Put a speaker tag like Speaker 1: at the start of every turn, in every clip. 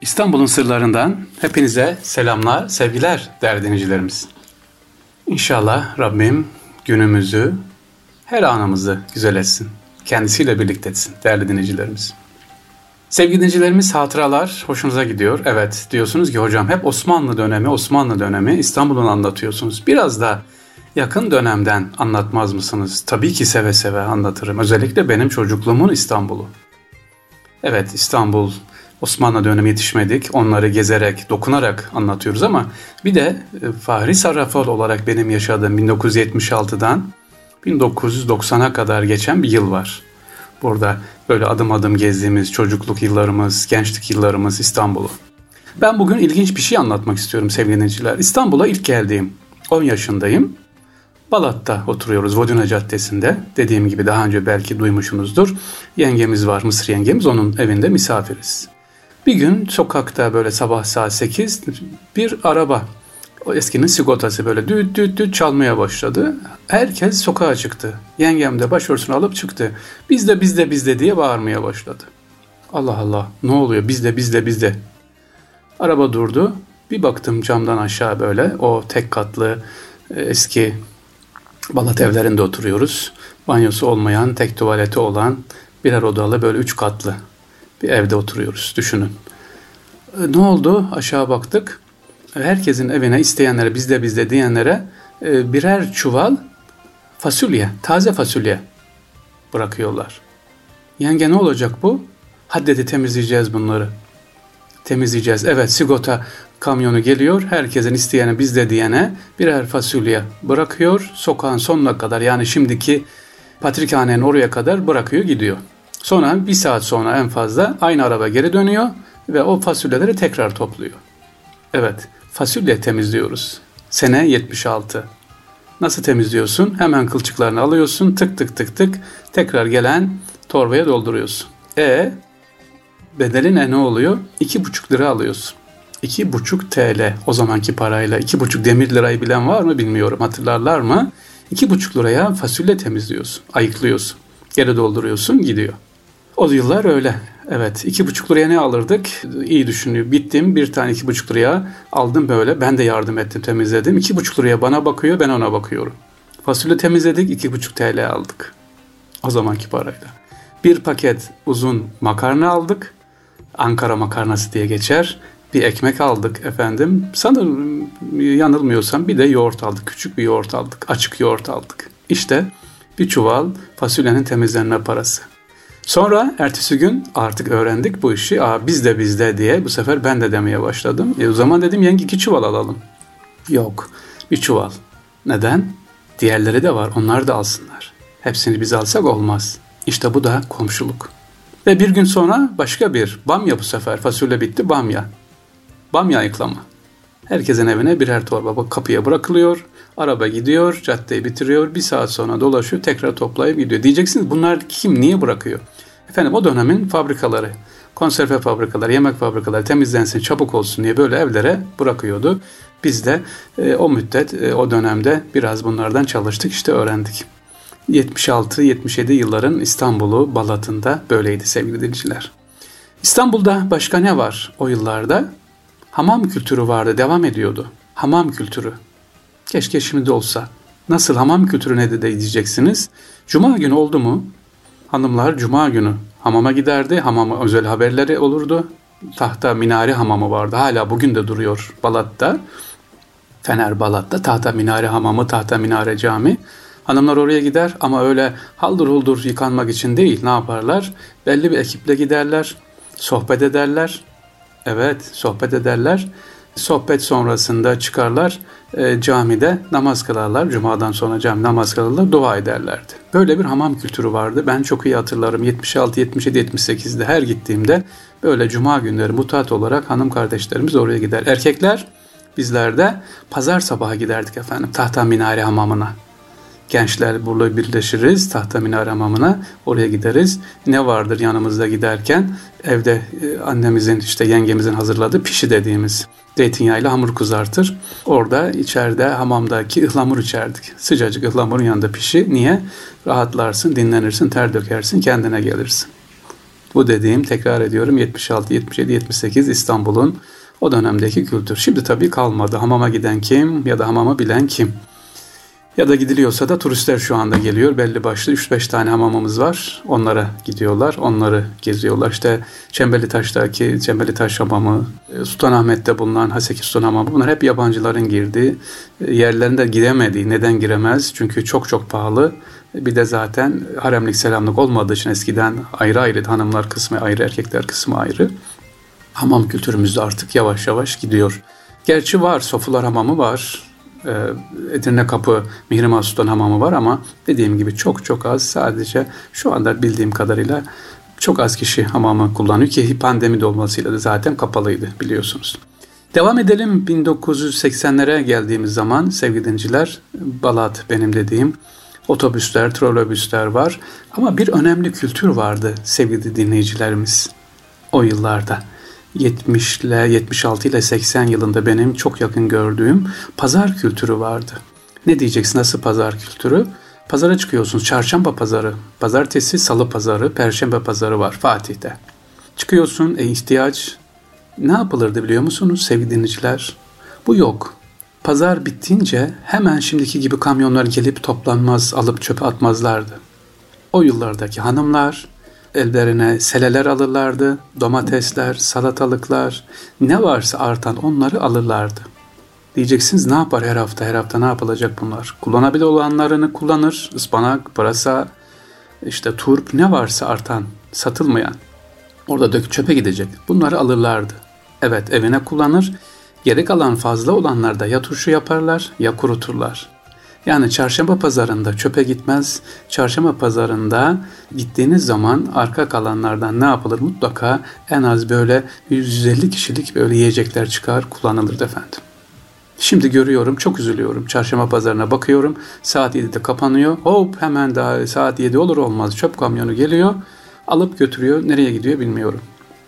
Speaker 1: İstanbul'un sırlarından hepinize selamlar, sevgiler değerli dinleyicilerimiz. İnşallah Rabbim günümüzü, her anımızı güzel etsin. Kendisiyle birlikte etsin değerli dinleyicilerimiz. Sevgili dinleyicilerimiz hatıralar hoşunuza gidiyor. Evet diyorsunuz ki hocam hep Osmanlı dönemi, Osmanlı dönemi İstanbul'un anlatıyorsunuz. Biraz da yakın dönemden anlatmaz mısınız? Tabii ki seve seve anlatırım. Özellikle benim çocukluğumun İstanbul'u. Evet İstanbul Osmanlı dönemi yetişmedik. Onları gezerek, dokunarak anlatıyoruz ama bir de e, Fahri Sarrafal olarak benim yaşadığım 1976'dan 1990'a kadar geçen bir yıl var. Burada böyle adım adım gezdiğimiz çocukluk yıllarımız, gençlik yıllarımız İstanbul'u. Ben bugün ilginç bir şey anlatmak istiyorum sevgili dinleyiciler. İstanbul'a ilk geldiğim 10 yaşındayım. Balat'ta oturuyoruz Voduna Caddesi'nde. Dediğim gibi daha önce belki duymuşsunuzdur. Yengemiz var, Mısır yengemiz. Onun evinde misafiriz. Bir gün sokakta böyle sabah saat 8 bir araba o eskinin sigortası böyle düt düt düt çalmaya başladı. Herkes sokağa çıktı. Yengem de başörtüsünü alıp çıktı. Bizde bizde bizde diye bağırmaya başladı. Allah Allah ne oluyor bizde bizde bizde. Araba durdu. Bir baktım camdan aşağı böyle o tek katlı e, eski Balat evlerinde oturuyoruz. Banyosu olmayan, tek tuvaleti olan birer odalı böyle üç katlı bir evde oturuyoruz düşünün. E, ne oldu? Aşağı baktık. Herkesin evine isteyenlere bizde bizde diyenlere e, birer çuval fasulye, taze fasulye bırakıyorlar. Yenge ne olacak bu? Hadi dedi temizleyeceğiz bunları. Temizleyeceğiz. Evet sigorta kamyonu geliyor. Herkesin isteyene bizde diyene birer fasulye bırakıyor. Sokağın sonuna kadar yani şimdiki Patrikhane'nin oraya kadar bırakıyor gidiyor. Sonra bir saat sonra en fazla aynı araba geri dönüyor ve o fasulyeleri tekrar topluyor. Evet, fasulye temizliyoruz. Sene 76. Nasıl temizliyorsun? Hemen kılçıklarını alıyorsun, tık tık tık tık tekrar gelen torbaya dolduruyorsun. E bedeli ne ne oluyor? 2,5 lira alıyorsun. 2,5 TL o zamanki parayla 2,5 demir lirayı bilen var mı bilmiyorum hatırlarlar mı? 2,5 liraya fasulye temizliyorsun, ayıklıyorsun. Geri dolduruyorsun gidiyor. O yıllar öyle. Evet iki buçuk liraya ne alırdık? İyi düşünüyor. Bittim bir tane iki buçuk liraya aldım böyle. Ben de yardım ettim temizledim. İki buçuk liraya bana bakıyor ben ona bakıyorum. Fasulye temizledik iki buçuk TL aldık. O zamanki parayla. Bir paket uzun makarna aldık. Ankara makarnası diye geçer. Bir ekmek aldık efendim. Sanırım yanılmıyorsam bir de yoğurt aldık. Küçük bir yoğurt aldık. Açık yoğurt aldık. İşte bir çuval fasulyenin temizlenme parası. Sonra ertesi gün artık öğrendik bu işi. Aa biz de bizde diye bu sefer ben de demeye başladım. E o zaman dedim yenge iki çuval alalım. Yok bir çuval. Neden? Diğerleri de var onlar da alsınlar. Hepsini biz alsak olmaz. İşte bu da komşuluk. Ve bir gün sonra başka bir bamya bu sefer fasulye bitti bamya. Bamya ayıklama. Herkesin evine birer torba kapıya bırakılıyor. Araba gidiyor, caddeyi bitiriyor. Bir saat sonra dolaşıyor, tekrar toplayıp gidiyor. Diyeceksiniz bunlar kim, niye bırakıyor? Efendim o dönemin fabrikaları, konserve fabrikaları, yemek fabrikaları temizlensin, çabuk olsun diye böyle evlere bırakıyordu. Biz de e, o müddet, e, o dönemde biraz bunlardan çalıştık, işte öğrendik. 76-77 yılların İstanbul'u, Balat'ında böyleydi sevgili dinleyiciler. İstanbul'da başka ne var o yıllarda? Hamam kültürü vardı, devam ediyordu. Hamam kültürü. Keşke şimdi olsa. Nasıl hamam kültürü nedir de diyeceksiniz. Cuma günü oldu mu hanımlar cuma günü hamama giderdi. Hamama özel haberleri olurdu. Tahta minare hamamı vardı. Hala bugün de duruyor Balat'ta. Fener Balat'ta tahta minare hamamı, tahta minare cami. Hanımlar oraya gider ama öyle haldır huldur yıkanmak için değil. Ne yaparlar? Belli bir ekiple giderler, sohbet ederler. Evet, sohbet ederler. Sohbet sonrasında çıkarlar e, camide namaz kılarlar. Cuma'dan sonra cami namaz kılarlar, dua ederlerdi. Böyle bir hamam kültürü vardı. Ben çok iyi hatırlarım. 76, 77, 78'de her gittiğimde böyle cuma günleri mutat olarak hanım kardeşlerimiz oraya gider. Erkekler bizler de pazar sabahı giderdik efendim tahta minare hamamına. Gençler burada birleşiriz tahta minare hamamına oraya gideriz. Ne vardır yanımızda giderken evde e, annemizin işte yengemizin hazırladığı pişi dediğimiz zeytinyağıyla hamur kızartır. Orada içeride hamamdaki ıhlamur içerdik. Sıcacık ıhlamurun yanında pişi. Niye? Rahatlarsın, dinlenirsin, ter dökersin, kendine gelirsin. Bu dediğim tekrar ediyorum 76, 77, 78 İstanbul'un o dönemdeki kültür. Şimdi tabii kalmadı. Hamama giden kim ya da hamamı bilen kim? Ya da gidiliyorsa da turistler şu anda geliyor. Belli başlı 3-5 tane hamamımız var. Onlara gidiyorlar. Onları geziyorlar. İşte Çembeli Taş'taki Çembeli Taş Hamamı, e, Sultanahmet'te bulunan Haseki Sultan Hamamı bunlar hep yabancıların girdiği e, yerlerinde gidemediği. Neden giremez? Çünkü çok çok pahalı. Bir de zaten haremlik selamlık olmadığı için eskiden ayrı ayrı hanımlar kısmı ayrı erkekler kısmı ayrı. Hamam kültürümüzde artık yavaş yavaş gidiyor. Gerçi var Sofular Hamamı var Edirne Kapı Mihrimah Sultan Hamamı var ama dediğim gibi çok çok az sadece şu anda bildiğim kadarıyla çok az kişi hamamı kullanıyor ki pandemi de olmasıyla da zaten kapalıydı biliyorsunuz. Devam edelim 1980'lere geldiğimiz zaman sevgili dinciler Balat benim dediğim otobüsler, trolobüsler var ama bir önemli kültür vardı sevgili dinleyicilerimiz o yıllarda. 70 ile 76 ile 80 yılında benim çok yakın gördüğüm pazar kültürü vardı. Ne diyeceksin nasıl pazar kültürü? Pazara çıkıyorsunuz. Çarşamba pazarı, pazartesi, salı pazarı, perşembe pazarı var Fatih'te. Çıkıyorsun, e, ihtiyaç ne yapılırdı biliyor musunuz sevgili dinleyiciler? Bu yok. Pazar bittince hemen şimdiki gibi kamyonlar gelip toplanmaz, alıp çöpe atmazlardı. O yıllardaki hanımlar ellerine seleler alırlardı, domatesler, salatalıklar, ne varsa artan onları alırlardı. Diyeceksiniz ne yapar her hafta, her hafta ne yapılacak bunlar? Kullanabilir olanlarını kullanır, ıspanak, pırasa, işte turp ne varsa artan, satılmayan. Orada dök çöpe gidecek. Bunları alırlardı. Evet evine kullanır. Gerek alan fazla olanlarda ya turşu yaparlar ya kuruturlar. Yani çarşamba pazarında çöpe gitmez. Çarşamba pazarında gittiğiniz zaman arka kalanlardan ne yapılır? Mutlaka en az böyle 150 kişilik böyle yiyecekler çıkar kullanılır efendim. Şimdi görüyorum çok üzülüyorum. Çarşamba pazarına bakıyorum. Saat 7'de kapanıyor. Hop hemen daha saat 7 olur olmaz çöp kamyonu geliyor. Alıp götürüyor. Nereye gidiyor bilmiyorum.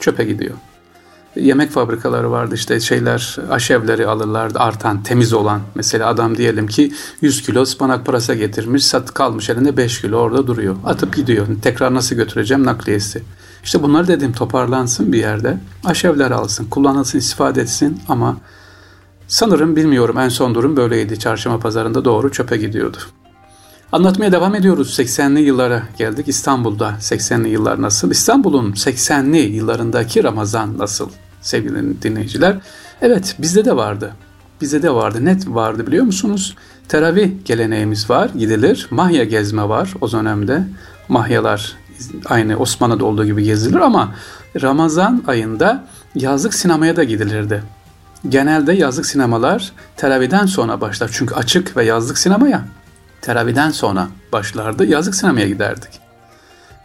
Speaker 1: Çöpe gidiyor yemek fabrikaları vardı işte şeyler aşevleri alırlardı artan temiz olan mesela adam diyelim ki 100 kilo ıspanak parası getirmiş sat kalmış elinde 5 kilo orada duruyor atıp gidiyor tekrar nasıl götüreceğim nakliyesi işte bunlar dedim toparlansın bir yerde aşevler alsın kullanılsın istifade etsin ama sanırım bilmiyorum en son durum böyleydi çarşamba pazarında doğru çöpe gidiyordu. Anlatmaya devam ediyoruz. 80'li yıllara geldik. İstanbul'da 80'li yıllar nasıl? İstanbul'un 80'li yıllarındaki Ramazan nasıl? Sevgili dinleyiciler. Evet bizde de vardı. Bizde de vardı. Net vardı biliyor musunuz? Teravih geleneğimiz var. Gidilir. Mahya gezme var o dönemde. Mahyalar aynı Osmanlı'da olduğu gibi gezilir ama Ramazan ayında yazlık sinemaya da gidilirdi. Genelde yazlık sinemalar teraviden sonra başlar. Çünkü açık ve yazlık sinemaya teraviden sonra başlardı. Yazlık sinemaya giderdik.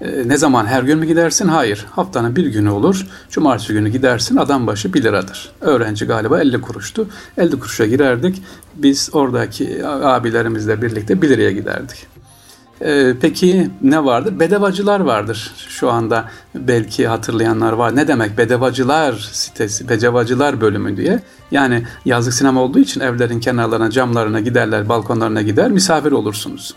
Speaker 1: E, ne zaman her gün mü gidersin? Hayır. Haftanın bir günü olur. Cumartesi günü gidersin. Adam başı 1 liradır. Öğrenci galiba 50 kuruştu. 50 kuruşa girerdik. Biz oradaki abilerimizle birlikte 1 liraya giderdik. Ee, peki ne vardır? Bedevacılar vardır. Şu anda belki hatırlayanlar var. Ne demek bedevacılar sitesi, bedevacılar bölümü diye. Yani yazlık sinema olduğu için evlerin kenarlarına, camlarına giderler, balkonlarına gider, misafir olursunuz.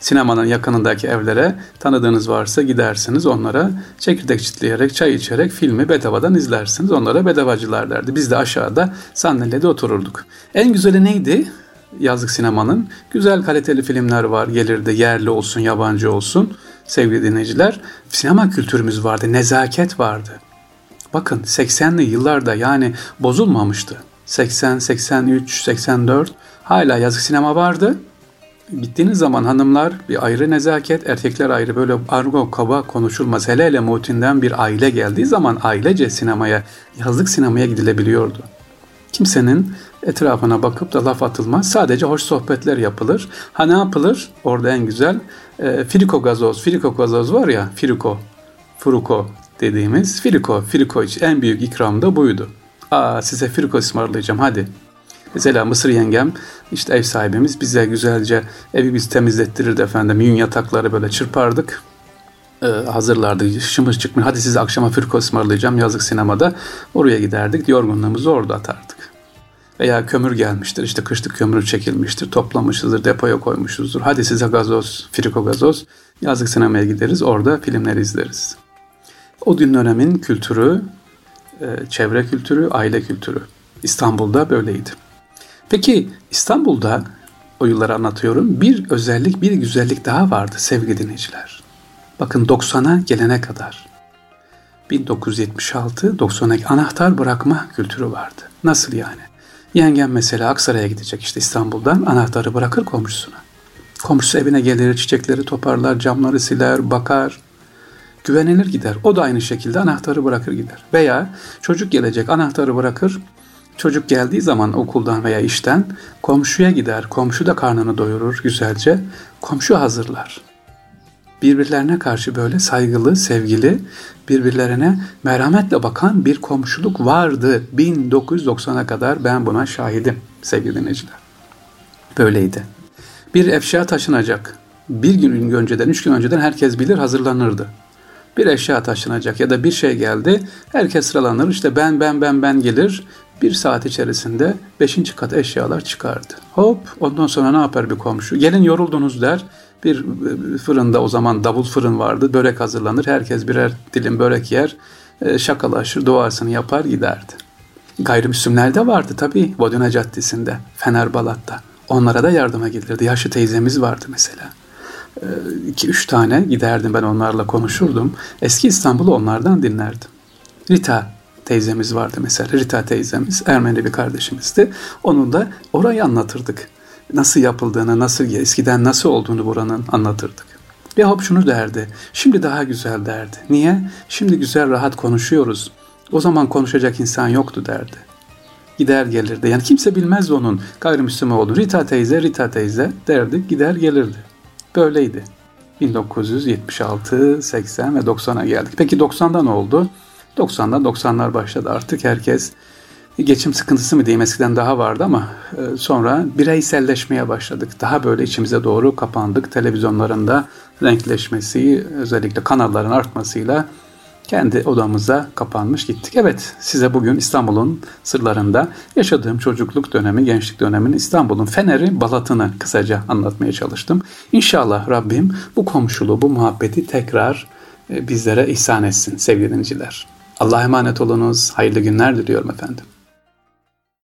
Speaker 1: Sinemanın yakınındaki evlere tanıdığınız varsa gidersiniz onlara çekirdek çitleyerek, çay içerek filmi bedavadan izlersiniz. Onlara bedavacılar derdi. Biz de aşağıda sandalyede otururduk. En güzeli neydi? yazlık sinemanın güzel kaliteli filmler var. Gelirdi yerli olsun yabancı olsun sevgili dinleyiciler. Sinema kültürümüz vardı, nezaket vardı. Bakın 80'li yıllarda yani bozulmamıştı. 80, 83, 84 hala yazık sinema vardı. Gittiğiniz zaman hanımlar bir ayrı nezaket, erkekler ayrı böyle argo kaba konuşulmaz. Hele hele Mutin'den bir aile geldiği zaman ailece sinemaya, yazlık sinemaya gidilebiliyordu. Kimsenin etrafına bakıp da laf atılmaz. Sadece hoş sohbetler yapılır. Ha ne yapılır? Orada en güzel e, friko gazoz. Friko gazoz var ya, friko, fruko dediğimiz. Friko için en büyük ikram da buydu. Aa size friko ısmarlayacağım hadi. Mesela Mısır yengem işte ev sahibimiz bize güzelce evi biz temizlettirirdi efendim. Yün yatakları böyle çırpardık. Ee, hazırlardı. Şımır çıkmış. Hadi size akşama friko ısmarlayacağım yazık sinemada. Oraya giderdik. Yorgunluğumuzu orada atardık veya kömür gelmiştir işte kışlık kömür çekilmiştir toplamışızdır depoya koymuşuzdur hadi size gazoz friko gazoz yazlık sinemaya gideriz orada filmleri izleriz. O din dönemin kültürü, e, çevre kültürü, aile kültürü. İstanbul'da böyleydi. Peki İstanbul'da o yılları anlatıyorum. Bir özellik, bir güzellik daha vardı sevgili dinleyiciler. Bakın 90'a gelene kadar 1976-92 anahtar bırakma kültürü vardı. Nasıl yani? Yengem mesela Aksaray'a gidecek işte İstanbul'dan anahtarı bırakır komşusuna. Komşusu evine gelir, çiçekleri toparlar, camları siler, bakar. Güvenilir gider. O da aynı şekilde anahtarı bırakır gider. Veya çocuk gelecek anahtarı bırakır. Çocuk geldiği zaman okuldan veya işten komşuya gider. Komşu da karnını doyurur güzelce. Komşu hazırlar birbirlerine karşı böyle saygılı, sevgili, birbirlerine merhametle bakan bir komşuluk vardı. 1990'a kadar ben buna şahidim sevgili dinleyiciler. Böyleydi. Bir eşya taşınacak. Bir gün önceden, üç gün önceden herkes bilir hazırlanırdı. Bir eşya taşınacak ya da bir şey geldi. Herkes sıralanır. İşte ben, ben, ben, ben gelir. Bir saat içerisinde beşinci kat eşyalar çıkardı. Hop ondan sonra ne yapar bir komşu? Gelin yoruldunuz der. Bir e, fırında o zaman davul fırın vardı. Börek hazırlanır. Herkes birer dilim börek yer. E, şakalaşır, duasını yapar giderdi. Gayrimüslimler de vardı tabii Voduna Caddesi'nde, Fenerbalat'ta. Onlara da yardıma gelirdi. Yaşlı teyzemiz vardı mesela. E, iki üç tane giderdim ben onlarla konuşurdum. Eski İstanbul'u onlardan dinlerdim. Rita teyzemiz vardı mesela. Rita teyzemiz Ermeni bir kardeşimizdi. Onun da orayı anlatırdık nasıl yapıldığını, nasıl eskiden nasıl olduğunu buranın anlatırdık. Ve hop şunu derdi. Şimdi daha güzel derdi. Niye? Şimdi güzel rahat konuşuyoruz. O zaman konuşacak insan yoktu derdi. Gider gelirdi. Yani kimse bilmezdi onun gayrimüslim olduğunu. Rita teyze, Rita teyze derdi. Gider gelirdi. Böyleydi. 1976, 80 ve 90'a geldik. Peki 90'da ne oldu? 90'da 90'lar başladı artık herkes geçim sıkıntısı mı diyeyim eskiden daha vardı ama e, sonra bireyselleşmeye başladık. Daha böyle içimize doğru kapandık. Televizyonlarında renkleşmesi, özellikle kanalların artmasıyla kendi odamıza kapanmış gittik. Evet size bugün İstanbul'un sırlarında yaşadığım çocukluk dönemi, gençlik döneminin İstanbul'un Fener'i, Balat'ını kısaca anlatmaya çalıştım. İnşallah Rabbim bu komşuluğu, bu muhabbeti tekrar e, bizlere ihsan etsin sevgili dinleyiciler. Allah'a emanet olunuz. Hayırlı günler diliyorum efendim.